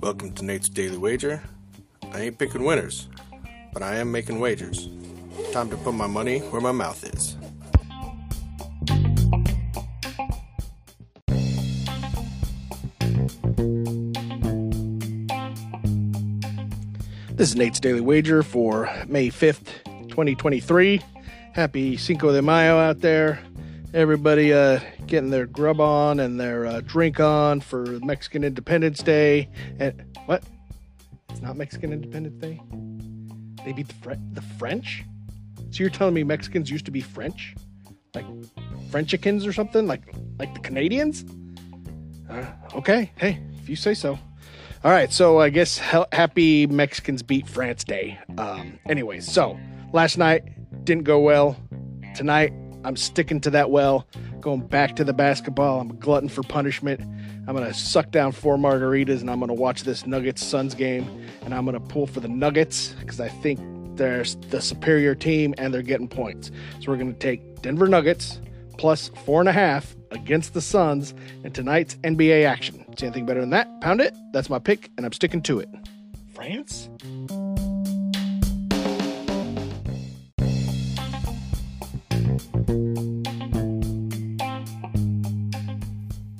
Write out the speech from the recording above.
Welcome to Nate's Daily Wager. I ain't picking winners, but I am making wagers. Time to put my money where my mouth is. This is Nate's Daily Wager for May 5th, 2023. Happy Cinco de Mayo out there. Everybody uh, getting their grub on and their uh, drink on for Mexican Independence Day. And what? It's not Mexican Independence Day? They beat the, Fre- the French? So you're telling me Mexicans used to be French? Like Frenchicans or something? Like like the Canadians? Uh, okay, hey, if you say so. All right, so I guess ha- happy Mexicans beat France Day. Um, anyways, so last night didn't go well. Tonight I'm sticking to that well, going back to the basketball. I'm a glutton for punishment. I'm gonna suck down four margaritas and I'm gonna watch this Nuggets Suns game and I'm gonna pull for the Nuggets because I think they're the superior team and they're getting points. So we're gonna take Denver Nuggets plus four and a half against the Suns in tonight's NBA action. See anything better than that? Pound it. That's my pick, and I'm sticking to it. France?